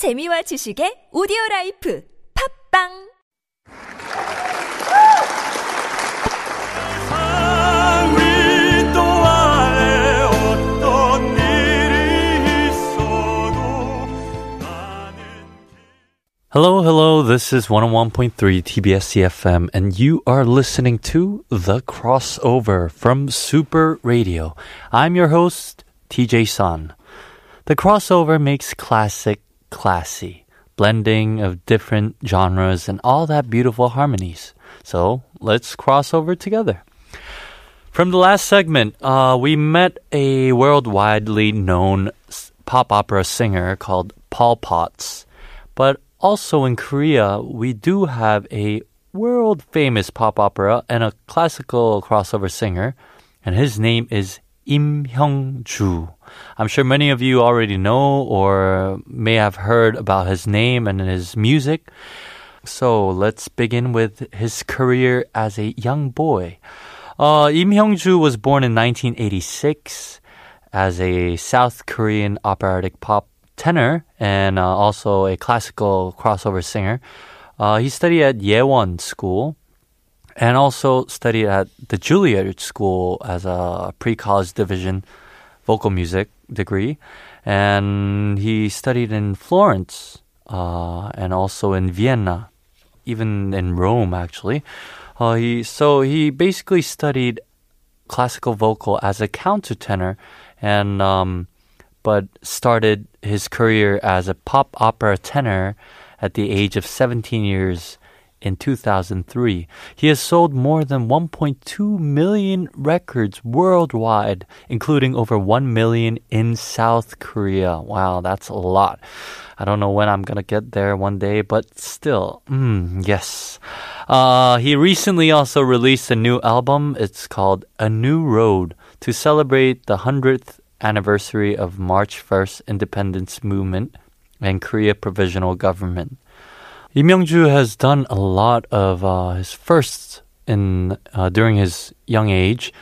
재미와 지식의 오디오 라이프 팝빵 Hello, hello. This is 101.3 TBS EFM, and you are listening to The Crossover from Super Radio. I'm your host, TJ Sun. The Crossover makes classic classy, blending of different genres and all that beautiful harmonies. So let's cross over together. From the last segment, uh, we met a worldwidely known pop opera singer called Paul Potts. But also in Korea, we do have a world famous pop opera and a classical crossover singer, and his name is Im Hyung Ju. I'm sure many of you already know or may have heard about his name and his music. So let's begin with his career as a young boy. Uh, Im Hyung-ju was born in 1986 as a South Korean operatic pop tenor and uh, also a classical crossover singer. Uh, he studied at Yewon School and also studied at the Juilliard School as a pre-college division vocal music degree. And he studied in Florence uh, and also in Vienna, even in Rome, actually. Uh, he, so he basically studied classical vocal as a countertenor and um, but started his career as a pop opera tenor at the age of 17 years in 2003. He has sold more than 1.2 million records worldwide, including over 1 million in South Korea. Wow, that's a lot. I don't know when I'm gonna get there one day, but still, mm, yes. Uh, he recently also released a new album. It's called A New Road to celebrate the 100th anniversary of March 1st Independence Movement and Korea Provisional Government. Im Hyung-ju has done a lot of uh, his firsts in uh, during his young age.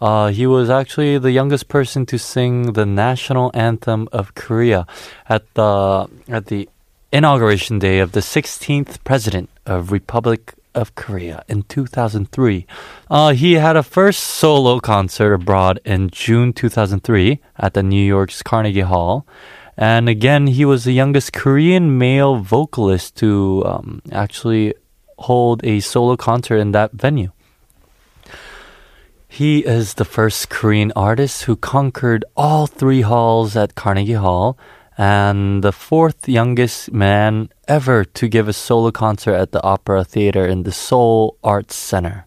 Uh, he was actually the youngest person to sing the national anthem of Korea at the at the inauguration day of the 16th president of Republic of Korea in 2003. Uh, he had a first solo concert abroad in June 2003 at the New York's Carnegie Hall. And again, he was the youngest Korean male vocalist to um, actually hold a solo concert in that venue. He is the first Korean artist who conquered all three halls at Carnegie Hall and the fourth youngest man ever to give a solo concert at the Opera Theater in the Seoul Arts Center.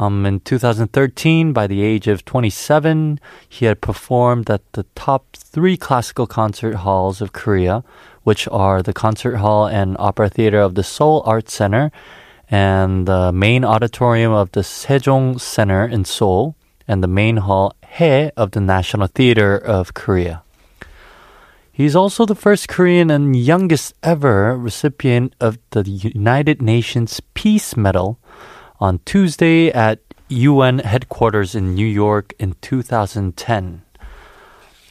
Um, in 2013, by the age of 27, he had performed at the top three classical concert halls of Korea, which are the Concert Hall and Opera Theater of the Seoul Arts Center and the main auditorium of the Sejong Center in Seoul and the main hall Hae of the National Theater of Korea. He's also the first Korean and youngest ever recipient of the United Nations Peace Medal on Tuesday at UN headquarters in New York in 2010.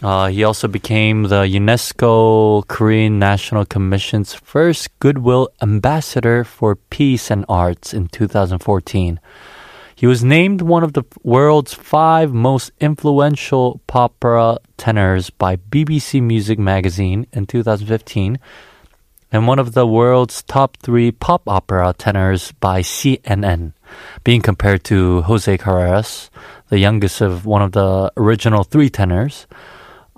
Uh, he also became the UNESCO Korean National Commission's first Goodwill Ambassador for Peace and Arts in 2014. He was named one of the world's five most influential opera tenors by BBC Music Magazine in 2015 and one of the world's top three pop opera tenors by CNN, being compared to Jose Carreras, the youngest of one of the original three tenors.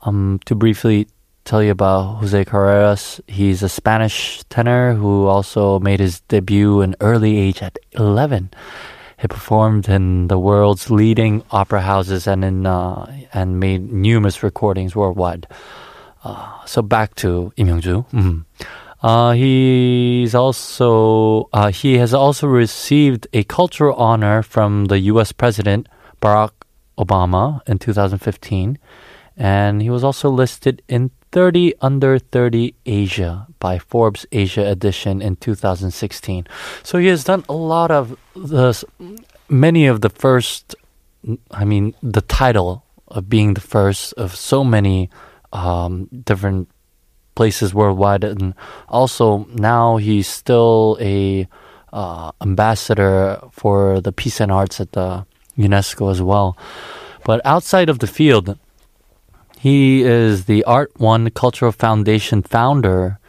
Um, to briefly tell you about Jose Carreras, he's a Spanish tenor who also made his debut in early age at 11. He performed in the world's leading opera houses and in uh, and made numerous recordings worldwide. Uh, so back to Im Hyung-ju. Mhm. Uh, he's also uh, he has also received a cultural honor from the U.S. President Barack Obama in 2015, and he was also listed in 30 under 30 Asia by Forbes Asia edition in 2016. So he has done a lot of the many of the first. I mean, the title of being the first of so many um, different places worldwide, and also now he's still a uh, ambassador for the peace and arts at the UNESCO as well. But outside of the field, he is the Art One Cultural Foundation founder,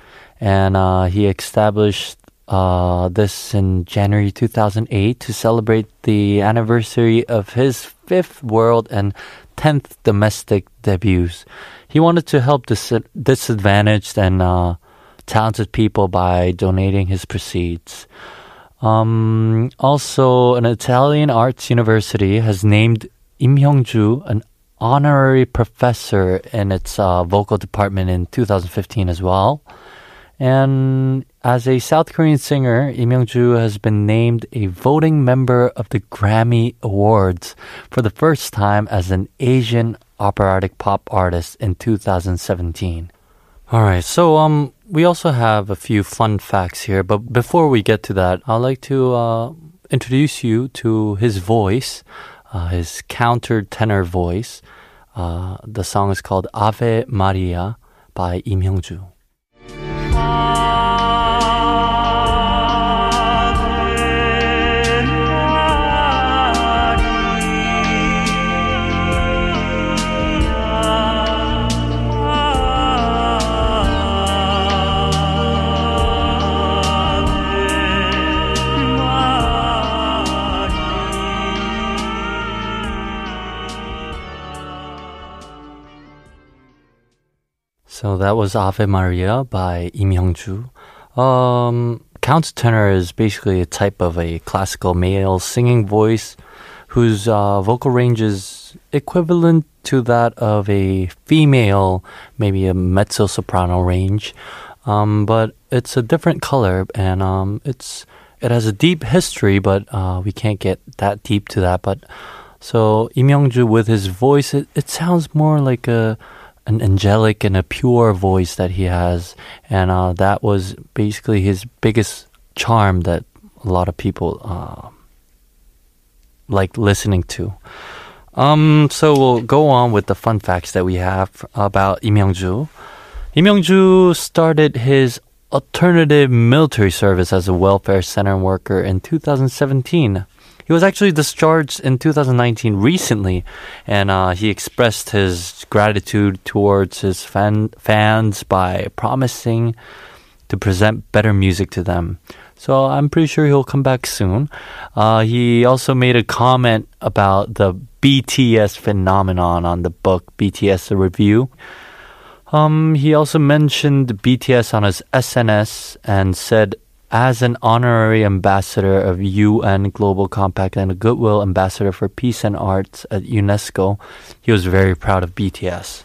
and uh, he established uh, this in January 2008 to celebrate the anniversary of his fifth world and 10th domestic debuts. He wanted to help dis- disadvantaged and uh, talented people by donating his proceeds. Um, also, an Italian arts university has named Im Hyung-ju an honorary professor in its uh, vocal department in 2015 as well. And as a South Korean singer, Im Hyung-ju has been named a voting member of the Grammy Awards for the first time as an Asian operatic pop artist in 2017. All right, so um, we also have a few fun facts here, but before we get to that, I'd like to uh, introduce you to his voice, uh, his counter tenor voice. Uh, the song is called Ave Maria by Im Hyung-ju. So that was Ave Maria by Im Hyung-ju. Um, countertenor is basically a type of a classical male singing voice whose uh, vocal range is equivalent to that of a female, maybe a mezzo soprano range. Um, but it's a different color and um, it's it has a deep history, but uh, we can't get that deep to that. But so Im Hyung-ju with his voice, it, it sounds more like a an angelic and a pure voice that he has, and uh, that was basically his biggest charm that a lot of people uh, like listening to. Um, so we'll go on with the fun facts that we have about Im Hyung-ju. Im Hyung-ju started his alternative military service as a welfare center worker in 2017. He was actually discharged in 2019 recently, and uh, he expressed his gratitude towards his fan- fans by promising to present better music to them. So I'm pretty sure he'll come back soon. Uh, he also made a comment about the BTS phenomenon on the book BTS a Review. Um, he also mentioned BTS on his SNS and said as an honorary ambassador of UN Global Compact and a Goodwill Ambassador for Peace and Arts at UNESCO, he was very proud of BTS.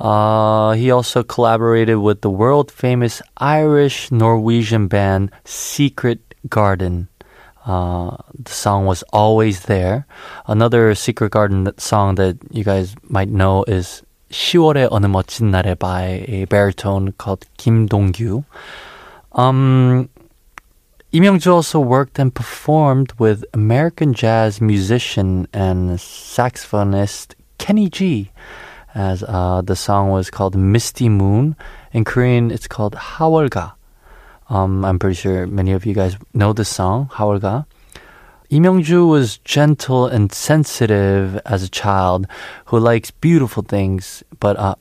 Uh, he also collaborated with the world famous Irish Norwegian band Secret Garden. Uh, the song was Always There. Another Secret Garden song that you guys might know is 10월의 어느 멋진 날에 by a baritone called Kim Dong-gyu. Um, Im Hyung-ju also worked and performed with American jazz musician and saxophonist Kenny G, as uh, the song was called Misty Moon. In Korean, it's called Hawolga. Um, I'm pretty sure many of you guys know this song, Hawolga. Im Hyung-ju was gentle and sensitive as a child who likes beautiful things, but uh,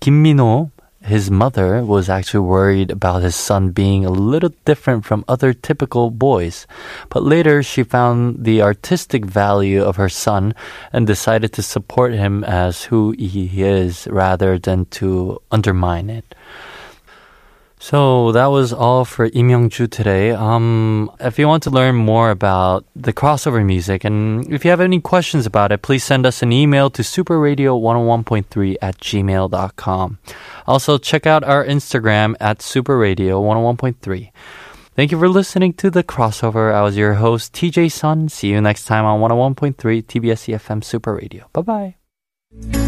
Kim Min-ho, his mother was actually worried about his son being a little different from other typical boys. But later, she found the artistic value of her son and decided to support him as who he is rather than to undermine it. So that was all for Im Hyung-ju today. Um, if you want to learn more about the crossover music and if you have any questions about it, please send us an email to superradio101.3 at gmail.com. Also, check out our Instagram at superradio101.3. Thank you for listening to the crossover. I was your host, TJ Sun. See you next time on 101.3 TBS EFM Super Radio. Bye bye.